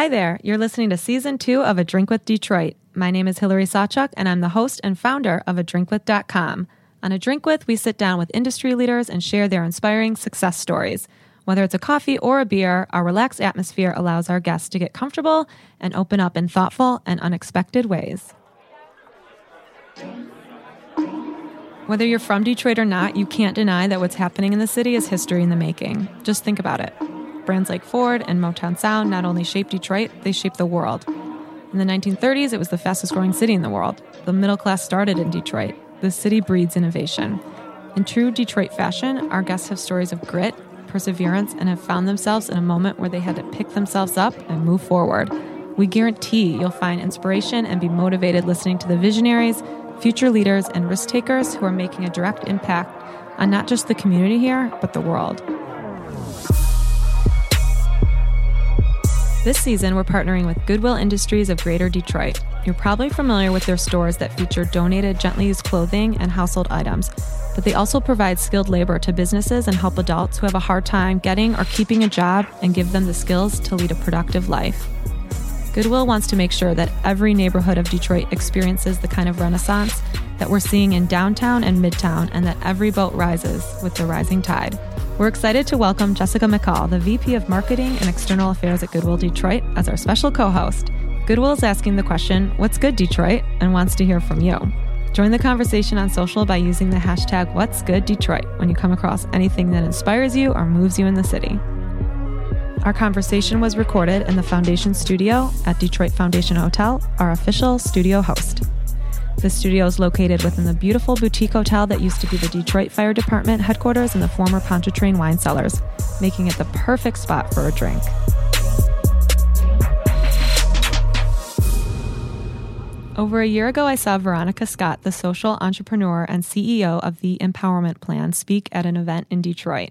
Hi there. You're listening to season two of A Drink with Detroit. My name is Hillary Sawchuk, and I'm the host and founder of ADrinkWith.com. On A Drink With, we sit down with industry leaders and share their inspiring success stories. Whether it's a coffee or a beer, our relaxed atmosphere allows our guests to get comfortable and open up in thoughtful and unexpected ways. Whether you're from Detroit or not, you can't deny that what's happening in the city is history in the making. Just think about it. Brands like Ford and Motown Sound not only shaped Detroit, they shaped the world. In the 1930s, it was the fastest growing city in the world. The middle class started in Detroit. The city breeds innovation. In true Detroit fashion, our guests have stories of grit, perseverance, and have found themselves in a moment where they had to pick themselves up and move forward. We guarantee you'll find inspiration and be motivated listening to the visionaries, future leaders, and risk takers who are making a direct impact on not just the community here, but the world. This season, we're partnering with Goodwill Industries of Greater Detroit. You're probably familiar with their stores that feature donated, gently used clothing and household items, but they also provide skilled labor to businesses and help adults who have a hard time getting or keeping a job and give them the skills to lead a productive life. Goodwill wants to make sure that every neighborhood of Detroit experiences the kind of renaissance that we're seeing in downtown and midtown, and that every boat rises with the rising tide. We're excited to welcome Jessica McCall, the VP of Marketing and External Affairs at Goodwill Detroit, as our special co host. Goodwill is asking the question, What's good, Detroit? and wants to hear from you. Join the conversation on social by using the hashtag What's Good Detroit when you come across anything that inspires you or moves you in the city. Our conversation was recorded in the Foundation studio at Detroit Foundation Hotel, our official studio host. The studio is located within the beautiful boutique hotel that used to be the Detroit Fire Department headquarters and the former Pontchartrain wine cellars, making it the perfect spot for a drink. Over a year ago, I saw Veronika Scott, the social entrepreneur and CEO of the Empowerment Plan, speak at an event in Detroit.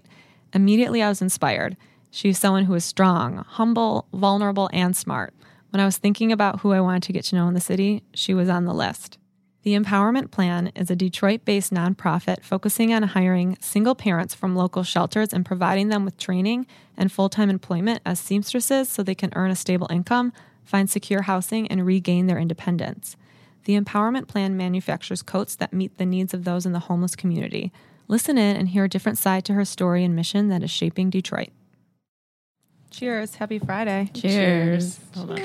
Immediately, I was inspired. She's someone who is strong, humble, vulnerable, and smart. When I was thinking about who I wanted to get to know in the city, she was on the list. The Empowerment Plan is a Detroit based nonprofit focusing on hiring single parents from local shelters and providing them with training and full time employment as seamstresses so they can earn a stable income, find secure housing, and regain their independence. The Empowerment Plan manufactures coats that meet the needs of those in the homeless community. Listen in and hear a different side to her story and mission that is shaping Detroit. Cheers. Happy Friday. Cheers. Hold on.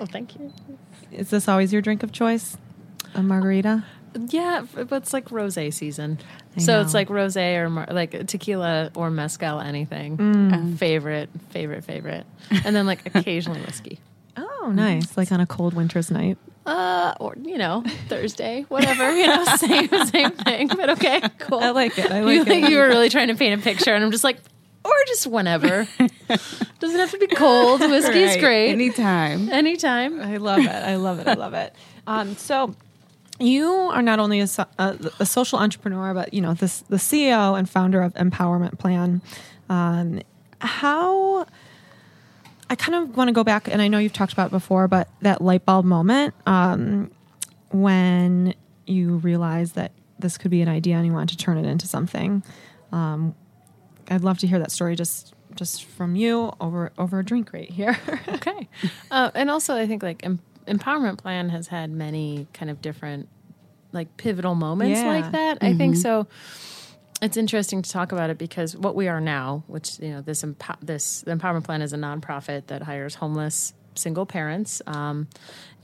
Oh, thank you. Is this always your drink of choice? A margarita? Yeah, but it's like rosé season. I so know. it's like rosé or mar- like tequila or mezcal, anything. Mm. Uh, favorite, favorite, favorite. And then like occasionally whiskey. Oh, nice. Like on a cold winter's night. Uh, or you know, Thursday, whatever, you know, same same thing. But okay, cool. I like it. I you, like it. you were really trying to paint a picture, and I'm just like, or just whenever. Doesn't have to be cold. Whiskey's Right. great. Anytime. Anytime. I love it. I love it. I love it. Um, so you are not only a, a, a social entrepreneur, but you know this the CEO and founder of Empowerment Plan. Um, how I kind of want to go back, and I know you've talked about before, but that light bulb moment um, when you realized that this could be an idea and you wanted to turn it into something. Um, I'd love to hear that story just just from you over over a drink right here. Okay. Uh, and also, I think like empowerment plan has had many kind of different, like pivotal moments Yeah. like that. I think so. It's interesting to talk about it because what we are now, which you know, this empo- this the empowerment plan is a nonprofit that hires homeless single parents, um,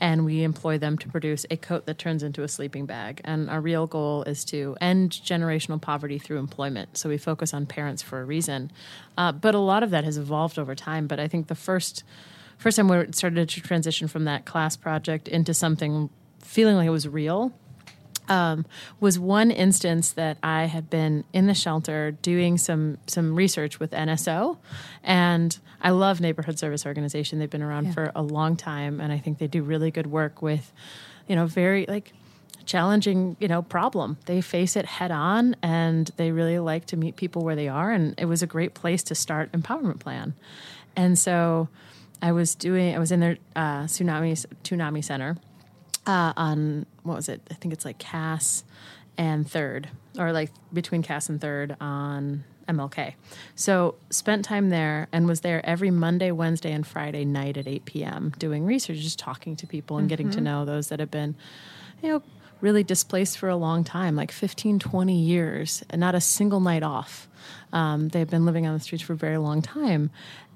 and we employ them to produce a coat that turns into a sleeping bag. And our real goal is to end generational poverty through employment. So we focus on parents for a reason, uh, but a lot of that has evolved over time. But I think the first first time we started to transition from that class project into something feeling like it was real um, was one instance that I had been in the shelter doing some some research with NSO, and I love Neighborhood Service Organization. They've been around for a long time, and I think they do really good work with, you know, very like challenging you know problem. They face it head on and they really like to meet people where they are and it was a great place to start empowerment plan. And so i was doing i was in their uh, Tumaini Tumaini center uh, on what was it? I think it's like Cass and Third, or like between Cass and Third on MLK. So spent time there and was there every Monday, Wednesday, and Friday night at 8 p.m. doing research, just talking to people and getting to know those that have been, you know, really displaced for a long time, like 15, 20 years, and not a single night off. Um, they've been living on the streets for a very long time.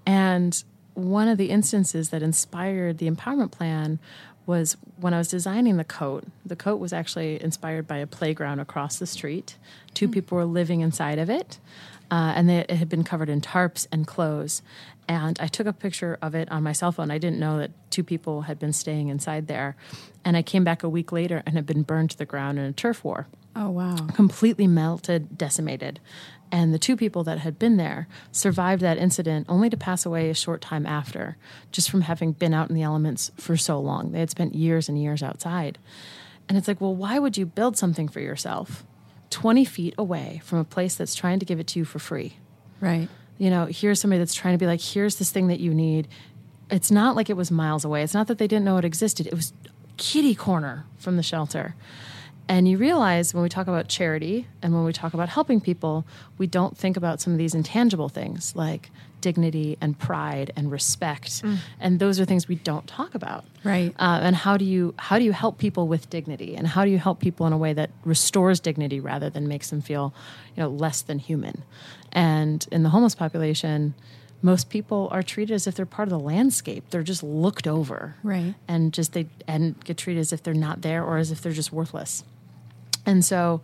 And one of the instances that inspired the empowerment plan was when I was designing the coat. The coat was actually inspired by a playground across the street. Two people were living inside of it, uh, and they, it had been covered in tarps and clothes. And I took a picture of it on my cell phone. I didn't know that two people had been staying inside there. And I came back a week later and had been burned to the ground in a turf war Oh wow. completely melted, decimated. And the two people that had been there survived that incident only to pass away a short time after, just from having been out in the elements for so long. They had spent years and years outside. And it's like, well, why would you build something for yourself 20 feet away from a place that's trying to give it to you for free? Right. you know, here's somebody that's trying to be like, here's this thing that you need. It's not like it was miles away. It's not that they didn't know it existed. It was kitty corner from the shelter. And you realize when we talk about charity and when we talk about helping people, we don't think about some of these intangible things like dignity and pride and respect. And those are things we don't talk about. Right. uh, and how do you how do you help people with dignity? And how do you help people in a way that restores dignity rather than makes them feel you know less than human? And in the homeless population most people are treated as if they're part of the landscape. They're just looked over. Right. and just they and get treated as if they're not there or as if they're just worthless and so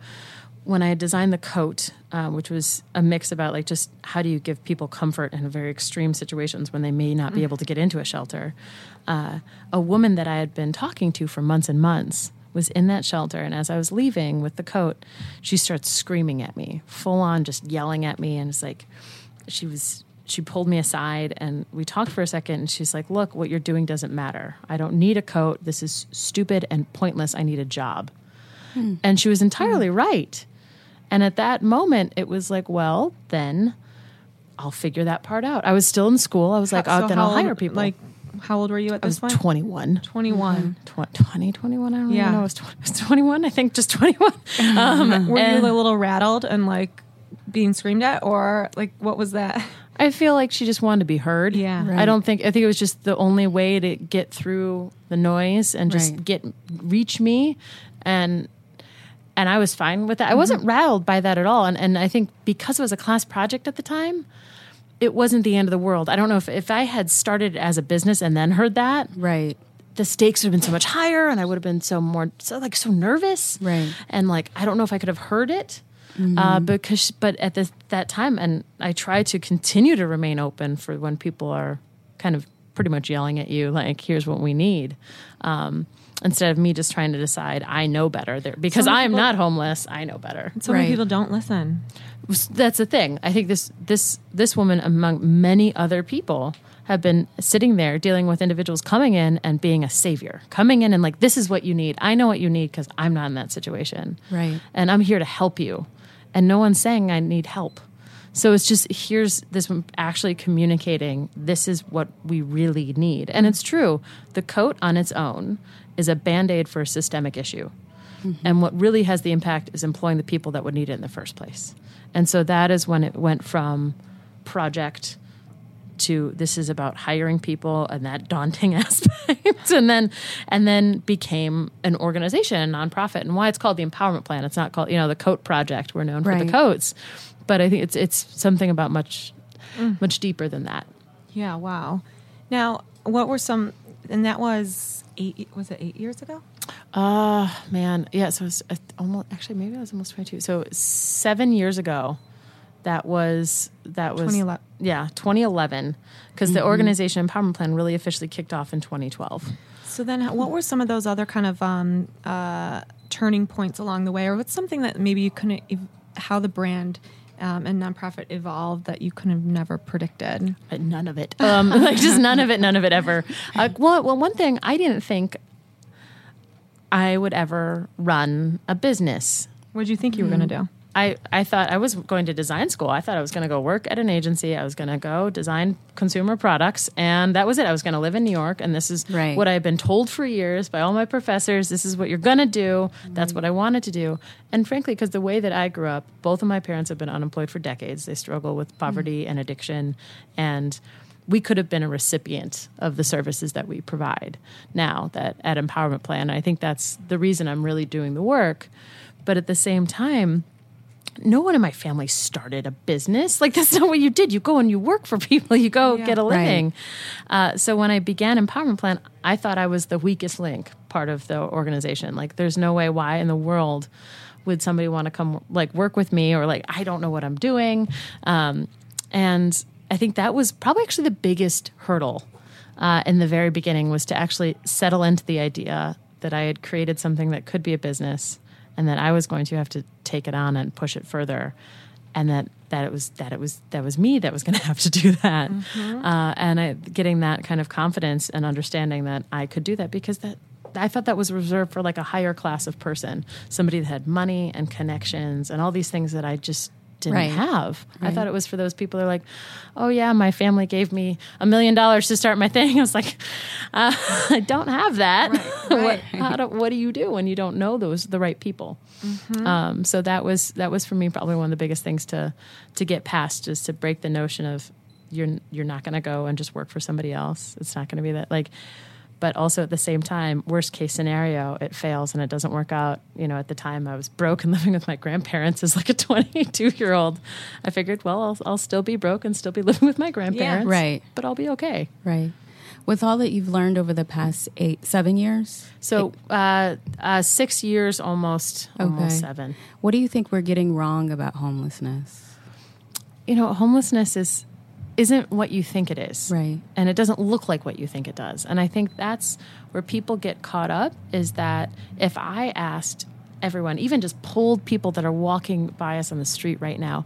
when I designed the coat, uh, which was a mix about like just how do you give people comfort in very extreme situations when they may not be able to get into a shelter, uh, a woman that I had been talking to for months and months was in that shelter. And as I was leaving with the coat, she starts screaming at me, full on just yelling at me. And it's like she was she pulled me aside and we talked for a second and she's like look what you're doing doesn't matter i don't need a coat this is stupid and pointless i need a job Hmm. and she was entirely hmm. right. And at that moment, it was like, well, then I'll figure that part out. I was still in school. I was like, oh, So then I'll hire old- people. Like, how old were you at I this was point? 21. 21. Mm-hmm. Tw- 20, 21? I don't Yeah. know. I was, 20, I was 21. I think just 21. Um, um, Were and you a little rattled and like being screamed at, or like what was that? I feel like she just wanted to be heard. Yeah. Right. I don't think, I think it was just the only way to get through the noise and just Right. get, reach me. And, and I was fine with that. I wasn't rattled by that at all. And, and I think because it was a class project at the time, it wasn't the end of the world. I don't know if, if I had started as a business and then heard that, Right. the stakes would have been so much higher and I would have been so more, so like so nervous. Right. And like, I don't know if I could have heard it. Uh, because, but at this, that time, and I try to continue to remain open for when people are kind of pretty much yelling at you, like, here's what we need. Um, instead of me just trying to decide I know better there because I'm not homeless. I know better So many Right. people don't listen. that's the thing. I think this this this woman, among many other people, have been sitting there dealing with individuals coming in and being a savior, coming in and like, this is what you need. I know what you need because I'm not in that situation, Right. And I'm here to help you, and no one's saying I need help. So it's just here's this one actually communicating this is what we really need. And it's true. The coat on its own is a band aid for a systemic issue. Mm-hmm. And what really has the impact is employing the people that would need it in the first place. And so that is when it went from project to this is about hiring people and that daunting aspect and then and then became an organization a nonprofit and why it's called the empowerment plan it's not called you know the coat project we're known for the coats but i think it's it's something about much much deeper than that Yeah. Wow. Now, what were some? And that was eight. Was it eight years ago? uh man yeah so it's uh, almost actually maybe i was almost 22 so seven years ago that was that was 2011. yeah 2011 because the organization empowerment plan really officially kicked off in 2012 So then, what were some of those other kind of um, uh, turning points along the way, or what's something that maybe you couldn't, how the brand um, and nonprofit evolved that you could have never predicted? Uh, none of it. Um, like just none of it. None of it ever. Uh, well, well, one thing I didn't think I would ever run a business. What did you think you were going to do? I, I thought I was going to design school. I thought I was going to go work at an agency. I was going to go design consumer products, and that was it. I was going to live in New York, and this is Right. what I've been told for years by all my professors. This is what you're going to do. That's what I wanted to do. And frankly, because the way that I grew up, both of my parents have been unemployed for decades. They struggle with poverty and addiction, and we could have been a recipient of the services that we provide now that at Empowerment Plan. I think that's the reason I'm really doing the work. But at the same time, no one in my family started a business. Like that's not what you did. You go and you work for people. You go get a Right. living. Uh, so when I began Empowerment Plan, I thought I was the weakest link part of the organization. Like there's no way why in the world would somebody want to come like work with me or like I don't know what I'm doing. Um, and I think that was probably actually the biggest hurdle uh, in the very beginning was to actually settle into the idea that I had created something that could be a business and that I was going to have to take it on and push it further and that that it was that it was that was me that was going to have to do that. Uh, and I, getting that kind of confidence and understanding that I could do that because that I thought that was reserved for like a higher class of person. Somebody that had money and connections and all these things that I just didn't Right. have I thought it was for those people who are like oh yeah my family gave me a million dollars to start my thing I was like uh, I don't have that what, right. how do, what do you do when you don't know those the right people um, so that was that was for me probably one of the biggest things to to get past is to break the notion of you're you're not going to go and just work for somebody else. It's not going to be that like. But also at the same time, worst case scenario, it fails and it doesn't work out. You know, at the time I was broke and living with my grandparents as like a 22 year old. I figured, well, I'll, I'll still be broke and still be living with my grandparents. Right. But I'll be okay. Right. With all that you've learned over the past eight, seven years, So uh, uh, six years, almost, almost seven. what do you think we're getting wrong about homelessness? you know, homelessness is isn't what you think it is. Right. And it doesn't look like what you think it does. And I think that's where people get caught up is that if I asked everyone, even just polled people that are walking by us on the street right now,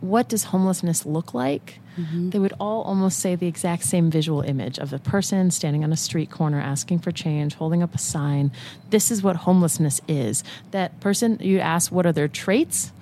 what does homelessness look like? Mm-hmm. They would all almost say the exact same visual image of the person standing on a street corner asking for change, holding up a sign. This is what homelessness is. That person, you ask, what are their traits?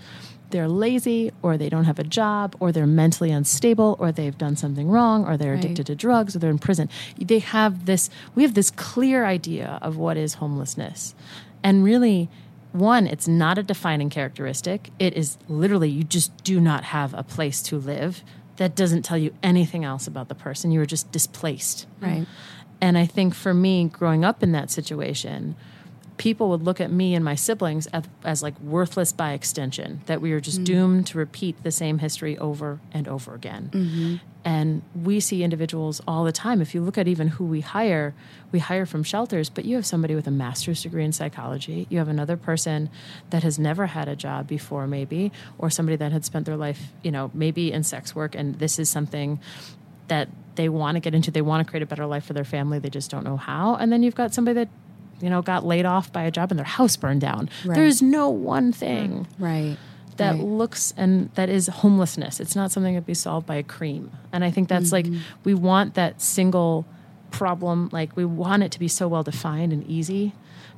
They're lazy or they don't have a job or they're mentally unstable or they've done something wrong or they're Right. addicted to drugs or they're in prison. They have this we have this clear idea of what is homelessness. And really one it's not a defining characteristic. It is literally you just do not have a place to live. That doesn't tell you anything else about the person. You are just displaced. Right. and I think for me, growing up in that situation, people would look at me and my siblings as, as like worthless by extension, that we are just mm. doomed to repeat the same history over and over again. Mm-hmm. And we see individuals all the time. If you look at even who we hire, we hire from shelters, but you have somebody with a master's degree in psychology. You have another person that has never had a job before, maybe, or somebody that had spent their life, you know, maybe in sex work. And this is something that they want to get into. They want to create a better life for their family. They just don't know how. And then you've got somebody that, you know, got laid off by a job and their house burned down. Right. There is no one thing Right. that right. looks and that is homelessness. It's not something that be solved by a cream. And I think that's like mm-hmm. we want that single problem. Like we want it to be so well defined and easy,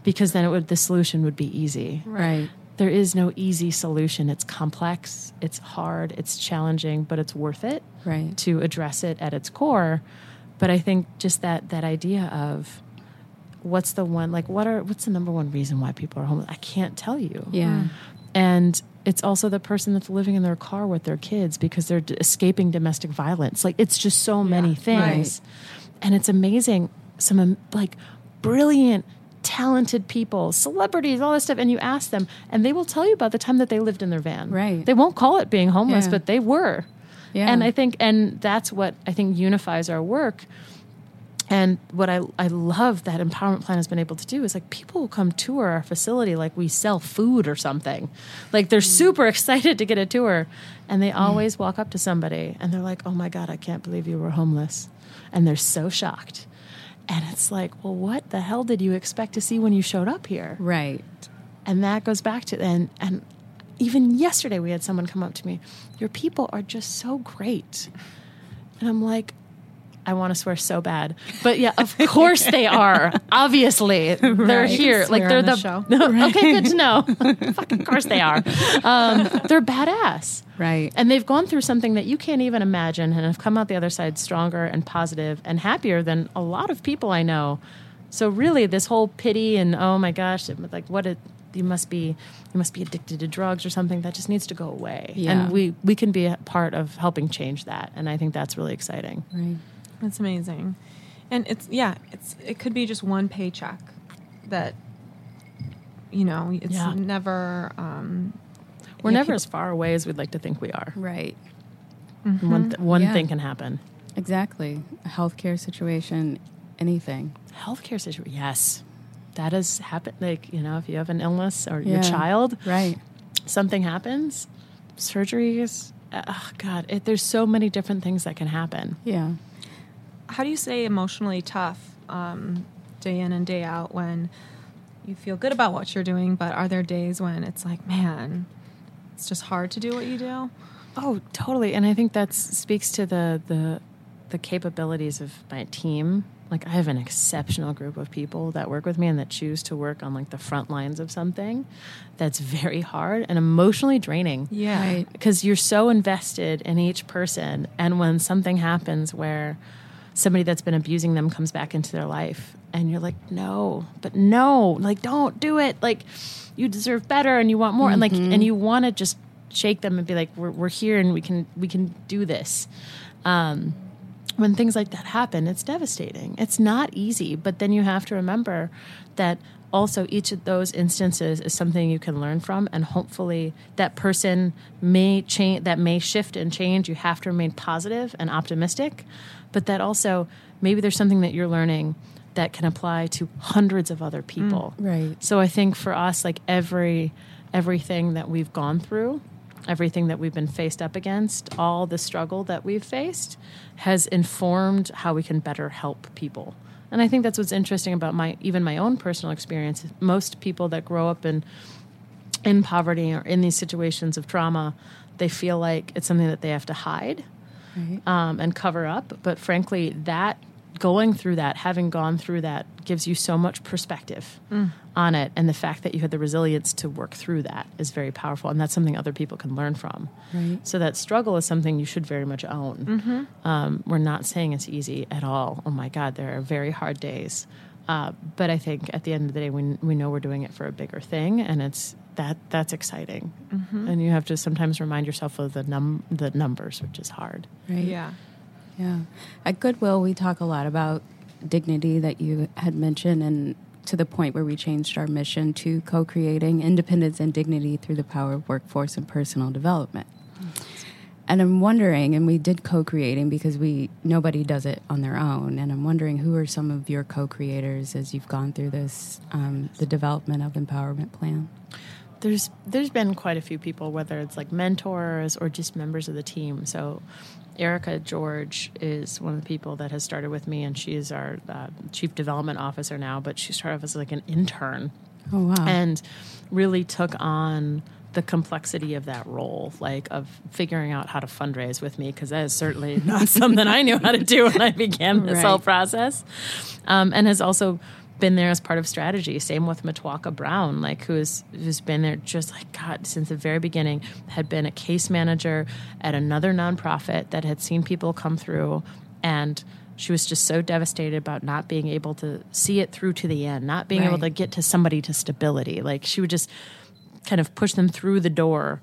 because then it would the solution would be easy Right. there is no easy solution. It's complex, it's hard, it's challenging, but it's worth it Right. to address it at its core. But I think just that that idea of what's the one like what are what's the number one reason why people are homeless? I can't tell you. Yeah. Hmm. And it's also the person that's living in their car with their kids because they're d- escaping domestic violence. Like it's just so many things. And it's amazing some like brilliant talented people, celebrities, all this stuff and you ask them and they will tell you about the time that they lived in their van. Right. They won't call it being homeless, Yeah. but they were. Yeah. And I think and that's what I think unifies our work. And what I, I love that Empowerment Plan has been able to do is like people will come tour our facility like we sell food or something. Like they're mm. super excited to get a tour. And they mm. always walk up to somebody and they're like, oh my God, I can't believe you were homeless. And they're so shocked. And it's like, well, what the hell did you expect to see when you showed up here? Right. and that goes back to and and even yesterday we had someone come up to me your people are just so great and i'm like I want to swear so bad, but yeah, of course they are. Obviously, they're here. Like they're the, show. okay. Good to know. Fucking of course they are. Um, they're badass, Right. and they've gone through something that you can't even imagine, and have come out the other side stronger and positive and happier than a lot of people I know. So really, this whole pity and oh my gosh, it- like what it. You must be, you must be addicted to drugs or something. That just needs to go away, Yeah. and we we can be a part of helping change that. And I think that's really exciting. Right. That's amazing. And it's yeah, it's it could be just one paycheck that you know, it's Yeah. never um We're never people- as far away as we'd like to think we are. Right. One, th- one Yeah. thing can happen. Exactly. A healthcare situation, anything. Healthcare situation, yes, that has happened. Like you know, if you have an illness or your child, Right. something happens, surgeries. uh, Oh God, it, there's so many different things that can happen. Yeah. How do you stay emotionally tough um day in and day out when you feel good about what you're doing, but are there days when it's like, man, it's just hard to do what you do? Oh, totally. And I think that speaks to the the the capabilities of my team. Like I have an exceptional group of people that work with me and that choose to work on like the front lines of something that's very hard and emotionally draining. Yeah. Right. Because you're so invested in each person and when something happens where somebody that's been abusing them comes back into their life and you're like no but no like don't do it. Like you deserve better and you want more. And like and you want to just shake them and be like we're, we're here and we can we can do this. Um, when things like that happen it's devastating. It's not easy but then you have to remember that also each of those instances is something you can learn from and hopefully that person may change that may shift and change. You have to remain positive and optimistic but that also maybe there's something that you're learning that can apply to hundreds of other people mm, Right. so I think for us, like every everything that we've gone through, everything that we've been faced up against, all the struggle that we've faced has informed how we can better help people. And I think that's what's interesting about my even my own personal experience. Most people that grow up in in poverty or in these situations of trauma, they feel like it's something that they have to hide Right. um, and cover up. But frankly, that going through that, having gone through that, gives you so much perspective on it. And the fact that you had the resilience to work through that is very powerful. And that's something other people can learn from. Right. So that struggle is something you should very much own. Um, we're not saying it's easy at all. Oh my God, there are very hard days. Uh, but I think at the end of the day, we, we know we're doing it for a bigger thing, and it's that that's exciting. And you have to sometimes remind yourself of the num the numbers, which is hard. Right. Yeah. Yeah. At Goodwill, we talk a lot about dignity that you had mentioned, and to the point where we changed our mission to co creating independence and dignity through the power of workforce and personal development. And I'm wondering, and we did co creating because we nobody does it on their own. And I'm wondering who are some of your co creators as you've gone through this, um, the development of Empowerment Plan? There's there's been quite a few people, whether it's like mentors or just members of the team. So, Erica George is one of the people that has started with me, and she is our uh, chief development officer now. But she started off as like an intern, Oh, wow. and really took on the complexity of that role, like of figuring out how to fundraise with me, because that is certainly not something I knew how to do when I began this Right. whole process, um, and has also been there as part of strategy. Same with Matwaka Brown, like who's who's been there just like God since the very beginning. Had been a case manager at another nonprofit that had seen people come through, and she was just so devastated about not being able to see it through to the end, not being able to get to somebody to stability. Like she would just kind of push them through the door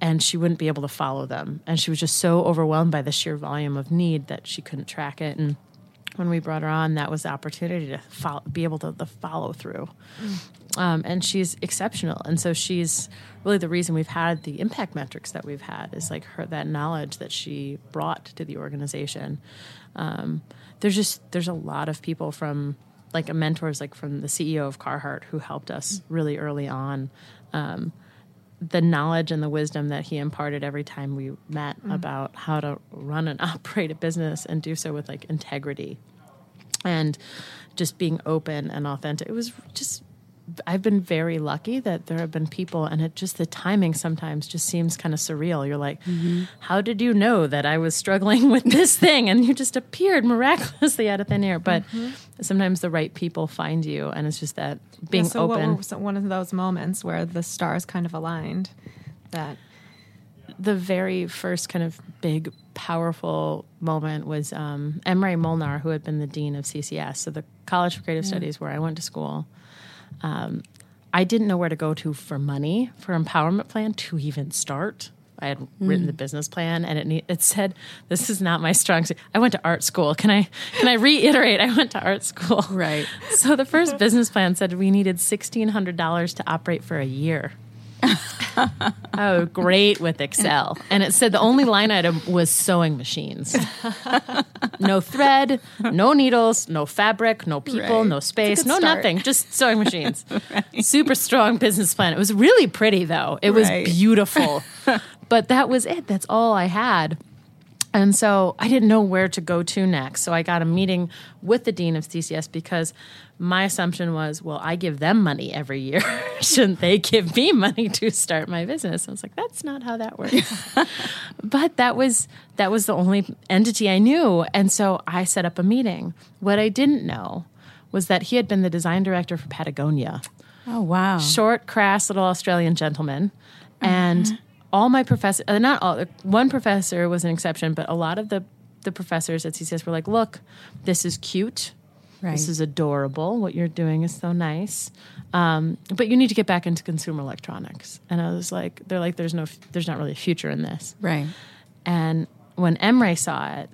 and she wouldn't be able to follow them. And she was just so overwhelmed by the sheer volume of need that she couldn't track it. And when we brought her on, that was the opportunity to follow, be able to follow through. Um, and she's exceptional. And so she's really the reason we've had the impact metrics that we've had is like her that knowledge that she brought to the organization. Um, there's just there's a lot of people from like a mentors like from the CEO of Carhartt who helped us really early on. Um, the knowledge and the wisdom that he imparted every time we met about how to run and operate a business and do so with like integrity and just being open and authentic. It was just I've been very lucky that there have been people, and it just the timing sometimes just seems kind of surreal. You're like, how did you know that I was struggling with this thing? And you just appeared miraculously out of thin air. But sometimes the right people find you, and it's just that being so open. What were one of those moments where the stars kind of aligned? That the very first kind of big, powerful moment was um, Imre Molnar, who had been the dean of CCS, so the College for Creative Studies, where I went to school. Um, I didn't know where to go to for money for empowerment plan to even start. I had written the business plan, and it ne- it said, "This is not my strong suit." I went to art school. Can I can I reiterate? I went to art school. Right. So the first business plan said we needed sixteen hundred dollars to operate for a year. oh, great with Excel. And it said the only line item was sewing machines. no thread, no needles, no fabric, no people, Right. no space, no start. nothing, just sewing machines. Super strong business plan. It was really pretty though. It was Right. beautiful. but that was it. That's all I had. And so I didn't know where to go to next. So I got a meeting with the dean of CCS because my assumption was, well, I give them money every year. Shouldn't they give me money to start my business? I was like, that's not how that works. but that was that was the only entity I knew. And so I set up a meeting. What I didn't know was that he had been the design director for Patagonia Oh wow. short, crass little Australian gentleman. Uh-huh. And all my professors, uh, not all, one professor was an exception, but a lot of the, the professors at CCS were like, look, this is cute. Right. This is adorable. What you're doing is so nice. Um, but you need to get back into consumer electronics. And I was like, they're like, there's no, there's not really a future in this. Right. And when Imre saw it,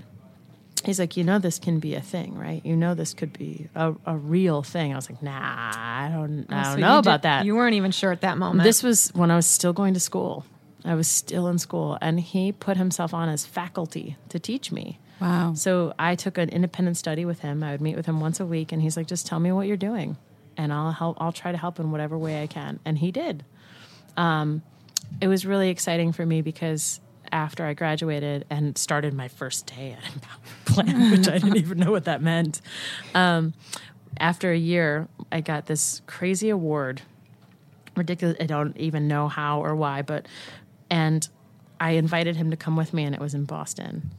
he's like, you know, this can be a thing, right? You know, this could be a, a real thing. I was like, nah, I don't, I don't So know about did- that. You weren't even sure at that moment. This was when I was still going to school. I was still in school, and he put himself on as faculty to teach me. Wow. So I took an independent study with him. I would meet with him once a week, and he's like, "Just tell me what you're doing, and I'll help. I'll try to help in whatever way I can." And he did. Um, it was really exciting for me because after I graduated and started my first day at Empower Plan, which I didn't even know what that meant, um, after a year, I got this crazy award ridiculous. I don't even know how or why, but and I invited him to come with me, and it was in Boston.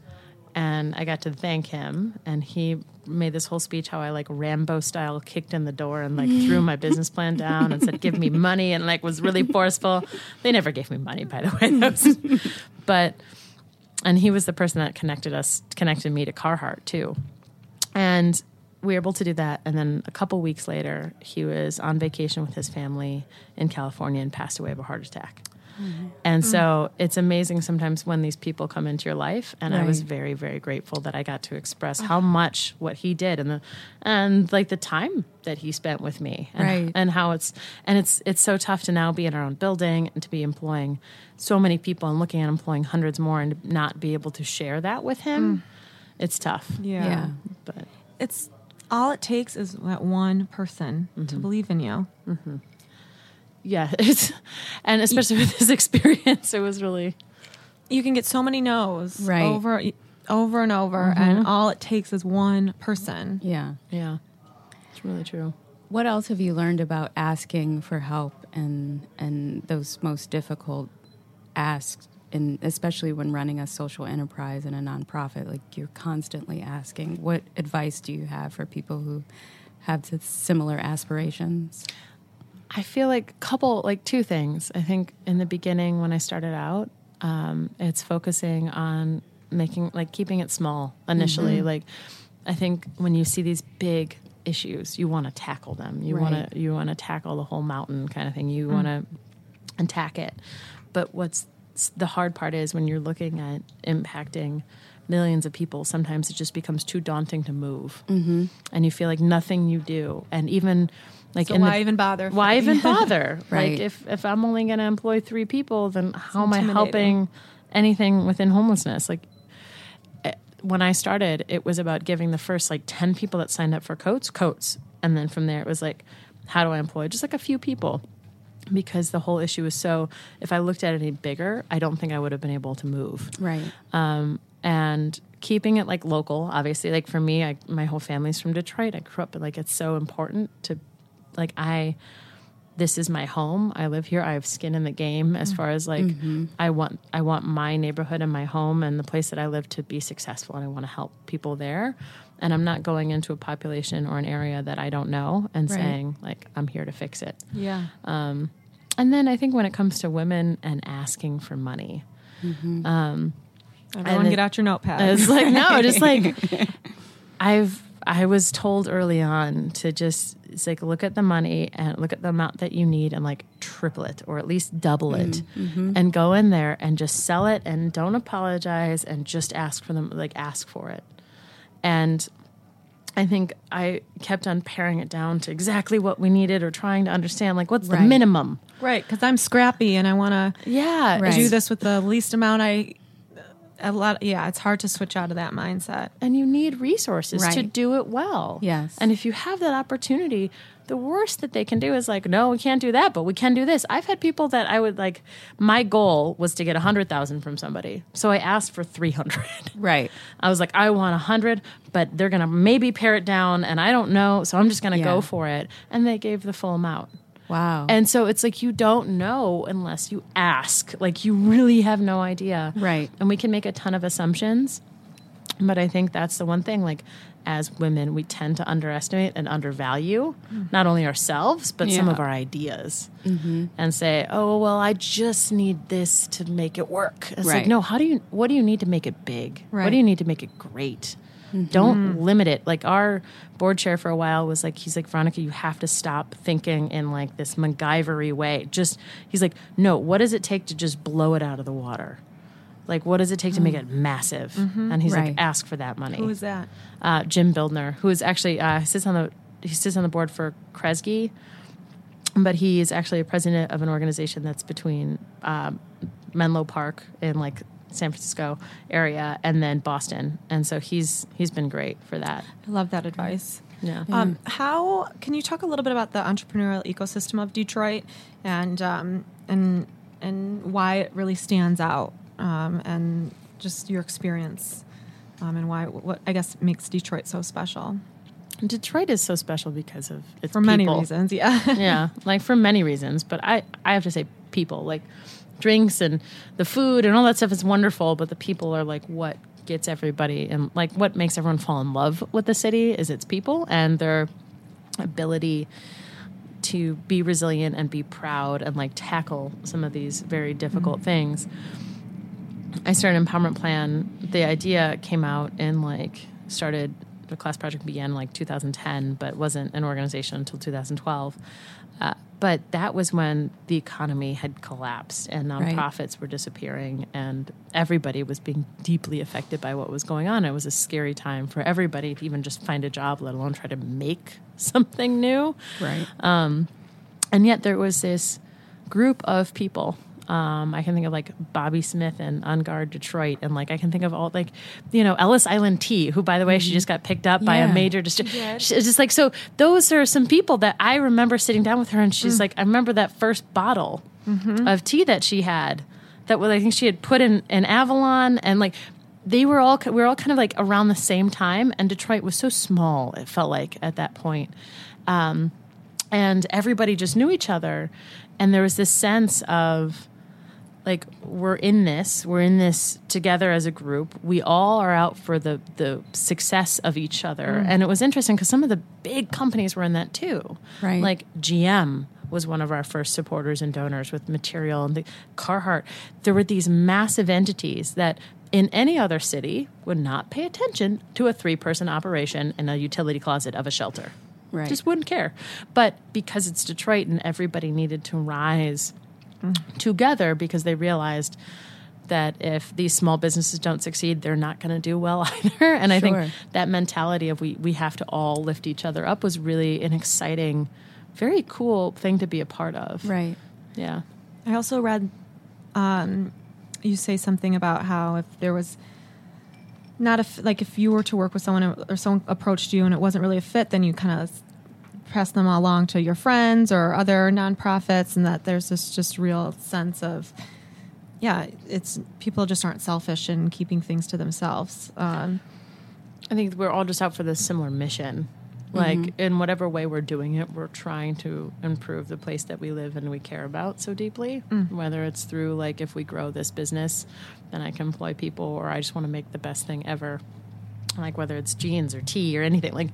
And I got to thank him, and he made this whole speech how I like Rambo style kicked in the door and like threw my business plan down and said, "Give me money," and like was really forceful. They never gave me money, by the way. But and he was the person that connected us, connected me to Carhartt too, and we were able to do that. And then a couple weeks later, he was on vacation with his family in California and passed away of a heart attack. Mm-hmm. And so it's amazing sometimes when these people come into your life, and I was very, very grateful that I got to express oh. how much what he did and the and like the time that he spent with me, and, Right. and how it's and it's it's so tough to now be in our own building and to be employing so many people and looking at employing hundreds more and not be able to share that with him. Mm. It's tough, yeah. Yeah. but It's all it takes is that one person to mm-hmm. believe in you. Mm-hmm. Yeah, it's and especially with this experience, it was really You can get so many no's Right. over over and over, mm-hmm. and all it takes is one person. Yeah. yeah, it's really true. What else have you learned about asking for help and and those most difficult asks in especially when running a social enterprise and a nonprofit like you're constantly asking what advice do you have for people who have similar aspirations I feel like a couple, like two things. I think in the beginning when I started out, um, it's focusing on making, like keeping it small initially. Like, I think when you see these big issues, you want to tackle them. You Right. want to, you want to tackle the whole mountain kind of thing. You want to attack it. But what's the hard part is when you're looking at impacting millions of people, sometimes it just becomes too daunting to move. Mm-hmm. And you feel like nothing you do, and even like So in the- why even bother? why even bother? Right. Like if if I'm only going to employ three people, then how am I helping anything within homelessness? Like eh, when I started, it was about giving the first like ten people that signed up for coats coats, and then from there it was like, how do I employ just like a few people? Because the whole issue is so. If I looked at it any bigger, I don't think I would have been able to move right um, and keeping it like local obviously like for me I, my whole family's from detroit i grew up like it's so important to like i this is my home. I live here. I have skin in the game as far as like I want I want my neighborhood and my home and the place that I live to be successful and I want to help people there. And I'm not going into a population or an area that I don't know and Right. saying like I'm here to fix it. Yeah. Um, and then I think when it comes to women and asking for money, Um Everyone get it- out your notepad. it's like no, just like I've I was told early on to just like look at the money and look at the amount that you need and like triple it or at least double it mm, mm-hmm. and go in there and just sell it and don't apologize and just ask for them like ask for it. And I think I kept on paring it down to exactly what we needed or trying to understand like what's the minimum. right, because I'm scrappy and I want to Yeah. Right. do this with the least amount I. A lot, yeah. It's hard to switch out of that mindset. and you need resources to do it well. Yes. And if you have that opportunity, the worst that they can do is like, no, we can't do that, but we can do this. I've had people that I would like. My goal was to get a hundred thousand from somebody, so I asked for three hundred. Right. I was like, I want a hundred, but they're gonna maybe pare it down, and I don't know, so I'm just gonna Yeah. go for it. And they gave the full amount. Wow. And so it's like you don't know unless you ask. Like you really have no idea. Right. And we can make a ton of assumptions. But I think that's the one thing like as women we tend to underestimate and undervalue mm. not only ourselves but some of our ideas. Mm-hmm. And say, "Oh, well, I just need this to make it work." It's like, "No, how do you what do you need to make it big? What do you need to make it great?" Don't limit it. Like our board chair for a while was like, he's like, Veronika, you have to stop thinking in like this MacGyvery way. Just, he's like, no, what does it take to just blow it out of the water? Like, what does it take to make it massive? And he's Right. like, ask for that money. Who is that? Uh, Jim Bildner, who is actually uh, sits on the he sits on the board for Kresge, but he is actually a president of an organization that's between um, Menlo Park and like San Francisco area and then Boston, and so he's he's been great for that. I love that advice. Yeah. Um, how can you talk a little bit about the entrepreneurial ecosystem of Detroit and um, and and why it really stands out um, and just your experience um, and why what I guess makes Detroit so special Detroit is so special because of its for many reasons. Yeah. yeah, like for many reasons. But I, I have to say, people like drinks and the food and all that stuff is wonderful. But the people are like what gets everybody and like what makes everyone fall in love with the city is its people and their ability to be resilient and be proud and like tackle some of these very difficult things. I started empowerment plan. The idea came out in like started the class project began in like 2010, but wasn't an organization until 2012. Uh, but that was when the economy had collapsed and Right. nonprofits were disappearing, and everybody was being deeply affected by what was going on. It was a scary time for everybody to even just find a job, let alone try to make something new right. Um, and yet there was this group of people um, I can think of like Bobby Smith and On Guard Detroit, and like I can think of all like you know Ellis Island Tea, who by the way she just got picked up by a Yeah. major distributor. Just like so. Those are some people that I remember sitting down with her, and she's like, I remember that first bottle of tea that she had that was I think she had put in in Avalon, and like they were all we were all kind of like around the same time, and Detroit was so small. It felt like at that point. Um, and everybody just knew each other and there was this sense of like we're in this we're in this together as a group we all are out for the the success of each other mm. and it was interesting because some of the big companies were in that too Right. like gm was one of our first supporters and donors with material and the carhartt there were these massive entities that in any other city would not pay attention to a three person operation in a utility closet of a shelter Right. just wouldn't care. But because it's Detroit and everybody needed to rise together because they realized that if these small businesses don't succeed, they're not going to do well either. And I Sure. think that mentality of we, we have to all lift each other up was really an exciting, very cool thing to be a part of. Right. Yeah. I also read um, you say something about how if there was not a f- like if you were to work with someone or someone approached you and it wasn't really a fit, then you kind of press them along to your friends or other nonprofits, and that there's this just real sense of yeah, it's people just aren't selfish in keeping things to themselves. Um, I think we're all just out for this similar mission. Like in whatever way we're doing it, we're trying to improve the place that we live and we care about so deeply. Whether it's through like if we grow this business, then I can employ people, or I just want to make the best thing ever. Like whether it's jeans or tea or anything. Like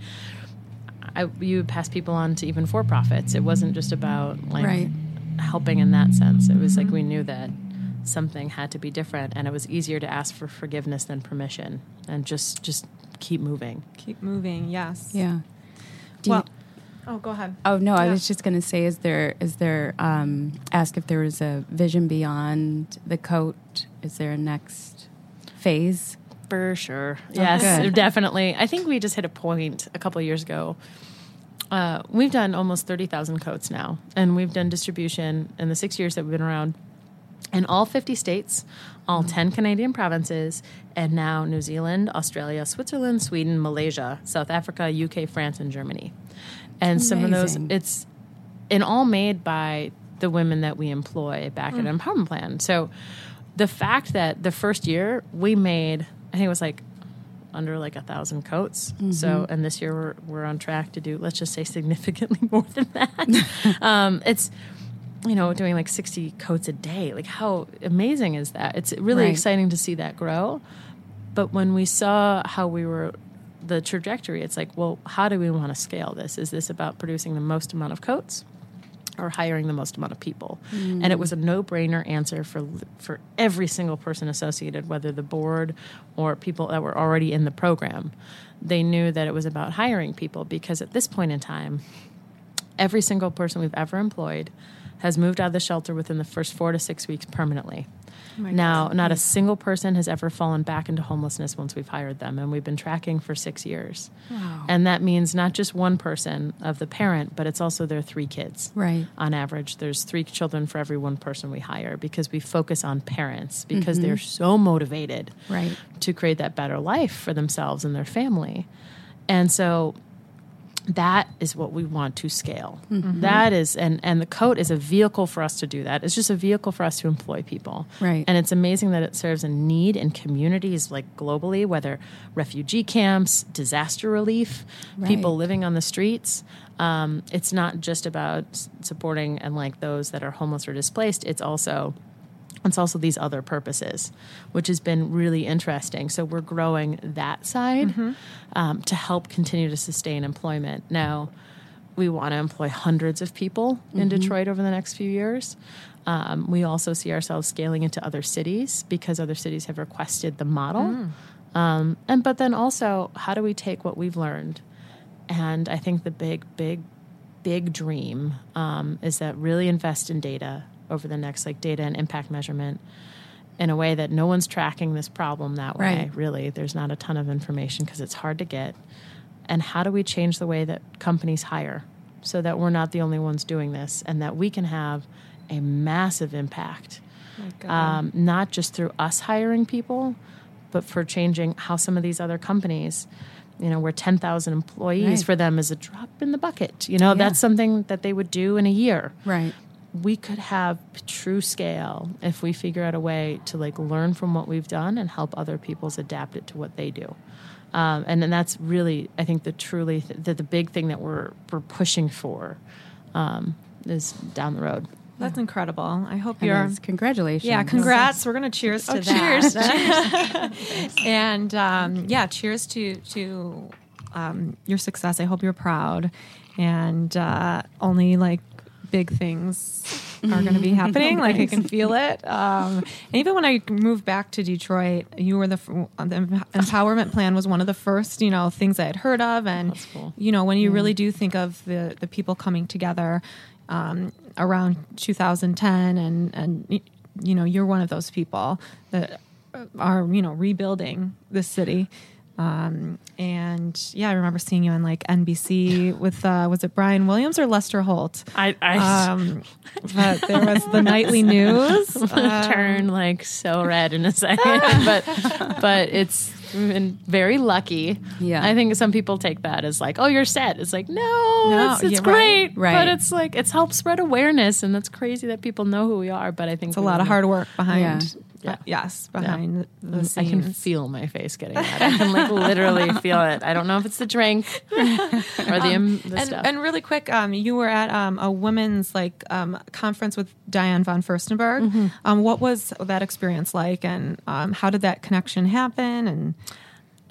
I, you would pass people on to even for profits. It wasn't just about like Right. helping in that sense. It was like we knew that something had to be different, and it was easier to ask for forgiveness than permission, and just just keep moving. Keep moving. Yes. Yeah. Do you- Well, oh, go ahead. Oh no, I was just going to say, is there is there um, ask if there was a vision beyond the coat? Is there a next phase? For sure. Yes, good. definitely. I think we just hit a point a couple of years ago. Uh, we've done almost 30,000 coats now, and we've done distribution in the six years that we've been around in all 50 states, all 10 Canadian provinces, and now New Zealand, Australia, Switzerland, Sweden, Malaysia, South Africa, UK, France, and Germany. And some of those, it's and all made by the women that we employ back at Empowerment Plan. So the fact that the first year we made, I think it was like under like a thousand coats. So, and this year we're, we're on track to do, let's just say significantly more than that. um, it's, you know, doing like 60 coats a day. Like how amazing is that? It's really Right. exciting to see that grow. But when we saw how we were, the trajectory, it's like, well, how do we want to scale this? Is this about producing the most amount of coats? Or hiring the most amount of people. Mm. And it was a no-brainer answer for for every single person associated, whether the board or people that were already in the program. They knew that it was about hiring people because at this point in time, every single person we've ever employed has moved out of the shelter within the first four to six weeks permanently. Oh now, not a single person has ever fallen back into homelessness once we've hired them, and we've been tracking for six years. And that means not just one person of the parent, but it's also their three kids. Right. On average, there's three children for every one person we hire because we focus on parents because they're mm-hmm. so motivated Right. to create that better life for themselves and their family. And so that is what we want to scale. That is and and the coat is a vehicle for us to do that. It's just a vehicle for us to employ people. Right. And it's amazing that it serves a need in communities like globally, whether refugee camps, disaster relief, people living on the streets. Um, it's not just about supporting and like those that are homeless or displaced. It's also it's also these other purposes, which has been really interesting. So we're growing that side um, to help continue to sustain employment. Now, we want to employ hundreds of people in Detroit over the next few years. Um, we also see ourselves scaling into other cities because other cities have requested the model. Um, and but then also, how do we take what we've learned? And I think the big, big, big dream um, is that really invest in data over the next like data and impact measurement in a way that no one's tracking this problem that way. Right. Really, there's not a ton of information because it's hard to get. And how do we change the way that companies hire so that we're not the only ones doing this and that we can have a massive impact, um, not just through us hiring people, but for changing how some of these other companies, you know, where 10,000 employees Right. for them is a drop in the bucket. You know, Yeah. that's something that they would do in a year Right. We could have true scale if we figure out a way to like learn from what we've done and help other people's adapt it to what they do. Um, and then that's really, I think, the truly th- the, the big thing that we're we're pushing for um, is down the road. That's incredible. I hope It you're. is. Congratulations. Yeah, congrats. We're gonna cheers to Oh, that. and um, yeah, cheers to to um, your success. I hope you're proud, and uh, only like big things are going to be happening. like I can feel it. Um, and even when I moved back to Detroit, you were the, the empowerment plan was one of the first you know things I had heard of, and cool. you know when you really do think of the the people coming together um, around 2010 and and you know you're one of those people that are you know rebuilding this city um, and yeah i remember seeing you on like nbc with uh, was it brian williams or lester holt I, I um, but there was the nightly news I'm turn like so red in a second, but but it's been very lucky. Yeah. I think some people take that as like, oh, you're set. It's like, no, No, it's, it's yeah, right. great, Right. But it's like it's helped spread awareness, and that's crazy that people know who we are. But I think it's a lot of hard work behind Yeah. Yeah. yes, behind the, the I can feel my face getting red. I can like literally feel it. I don't know if it's the drink or the, um, the and, stuff. and really quick, um, you were at um, a women's like um, conference with Diane von Furstenberg. Mm-hmm. Um, what was that experience like, and um, how did that connection happen? And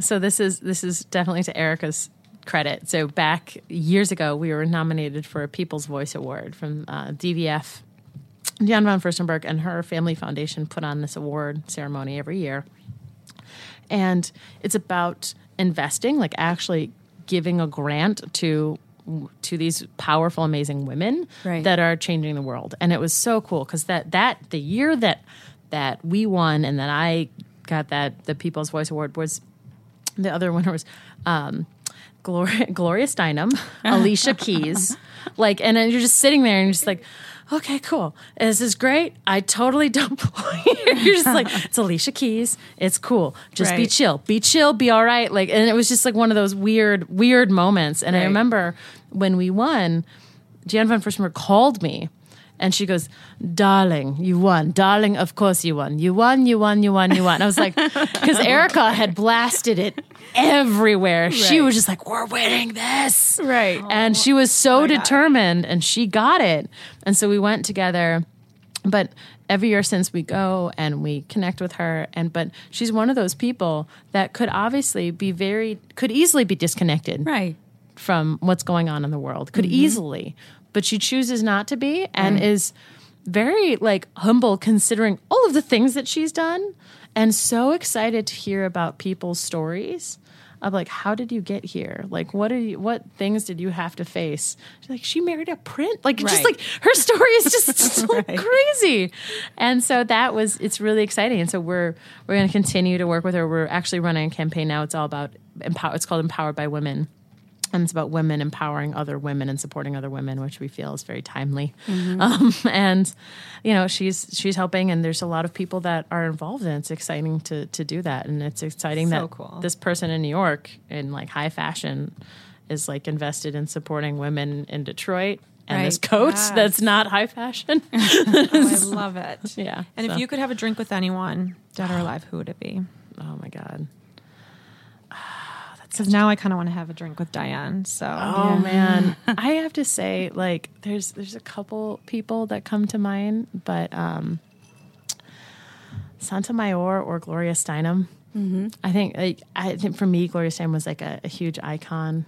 so this is this is definitely to Erica's credit. So back years ago, we were nominated for a People's Voice Award from uh, DVF. Diane von Furstenberg and her family foundation put on this award ceremony every year. And it's about investing, like actually giving a grant to to these powerful, amazing women Right. that are changing the world. And it was so cool because that that the year that that we won and that I got that the People's Voice Award was the other winner was um, Gloria, Gloria Steinem, Alicia Keys, like, and then you're just sitting there and you're just like, okay, cool, this is great. I totally don't belong here. You're just like, it's Alicia Keys. It's cool. Just be chill. Be chill. Be all right. Like, and it was just like one of those weird, weird moments. And I remember when we won, Diane von Furstenberg called me. And she goes, Darling, you won. Darling, of course you won. You won, you won, you won, you won. I was like, because Erica had blasted it everywhere. She was just like, We're winning this. Right. And she was so oh God. determined and she got it. And so we went together. But every year since we go and we connect with her and but she's one of those people that could obviously be very could easily be disconnected Right. from what's going on in the world could mm-hmm. easily but she chooses not to be and mm. is very like humble considering all of the things that she's done and so excited to hear about people's stories of like how did you get here? Like what are you what things did you have to face? She's like she married a prince. Like just like her story is just so crazy. And so that was it's really exciting. And so we're we're going to continue to work with her. We're actually running a campaign now. It's all about empower it's called empowered by women it's about women empowering other women and supporting other women, which we feel is very timely. Um, and you know, she's she's helping, and there's a lot of people that are involved, and it's exciting to to do that. And it's exciting So that cool. this person in New York in like high fashion is like invested in supporting women in Detroit. And this coat Yes. that's not high fashion. I love it. Yeah, And so- if you could have a drink with anyone, dead or alive, who would it be? oh my god. Because now I kind of want to have a drink with Diane. So Oh man, I have to say, like, there's there's a couple people that come to mind, but um, Sotomayor or Gloria Steinem. Mm-hmm. I think, like, I think for me, Gloria Steinem was like a, a huge icon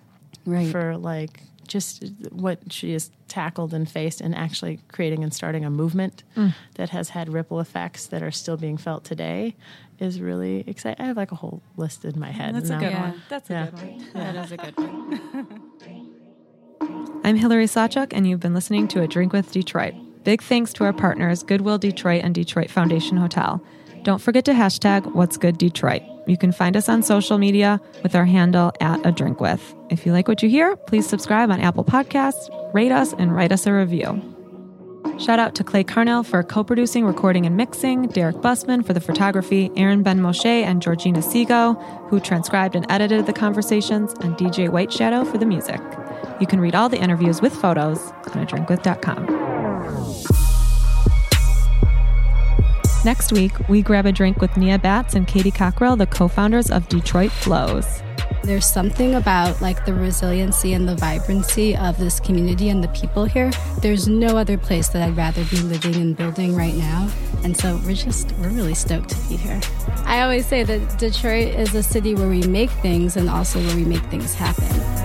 Right. for like just what she has tackled and faced, and actually creating and starting a movement that has had ripple effects that are still being felt today. Is really exciting. I have like a whole list in my head. that's a good Yeah. one. That's a good one. That is a good one. I'm Hillary Sawchuk, and you've been listening to A Drink with Detroit. Big thanks to our partners, Goodwill Detroit and Detroit Foundation Hotel. Don't forget to hashtag What's Good Detroit. You can find us on social media with our handle at A Drink With. If you like what you hear, please subscribe on Apple Podcasts, rate us, and write us a review. Shout out to Clay Carnell for co producing, recording, and mixing, Derek Bussman for the photography, Aaron Ben Moshe and Georgina Sego, who transcribed and edited the conversations, and DJ White Shadow for the music. You can read all the interviews with photos on adrinkwith.com. Next week, we grab a drink with Nia Batts and Katie Cockrell, the co founders of Detroit Flows. There's something about like the resiliency and the vibrancy of this community and the people here. There's no other place that I'd rather be living and building right now. And so we're just, we're really stoked to be here. I always say that Detroit is a city where we make things and also where we make things happen.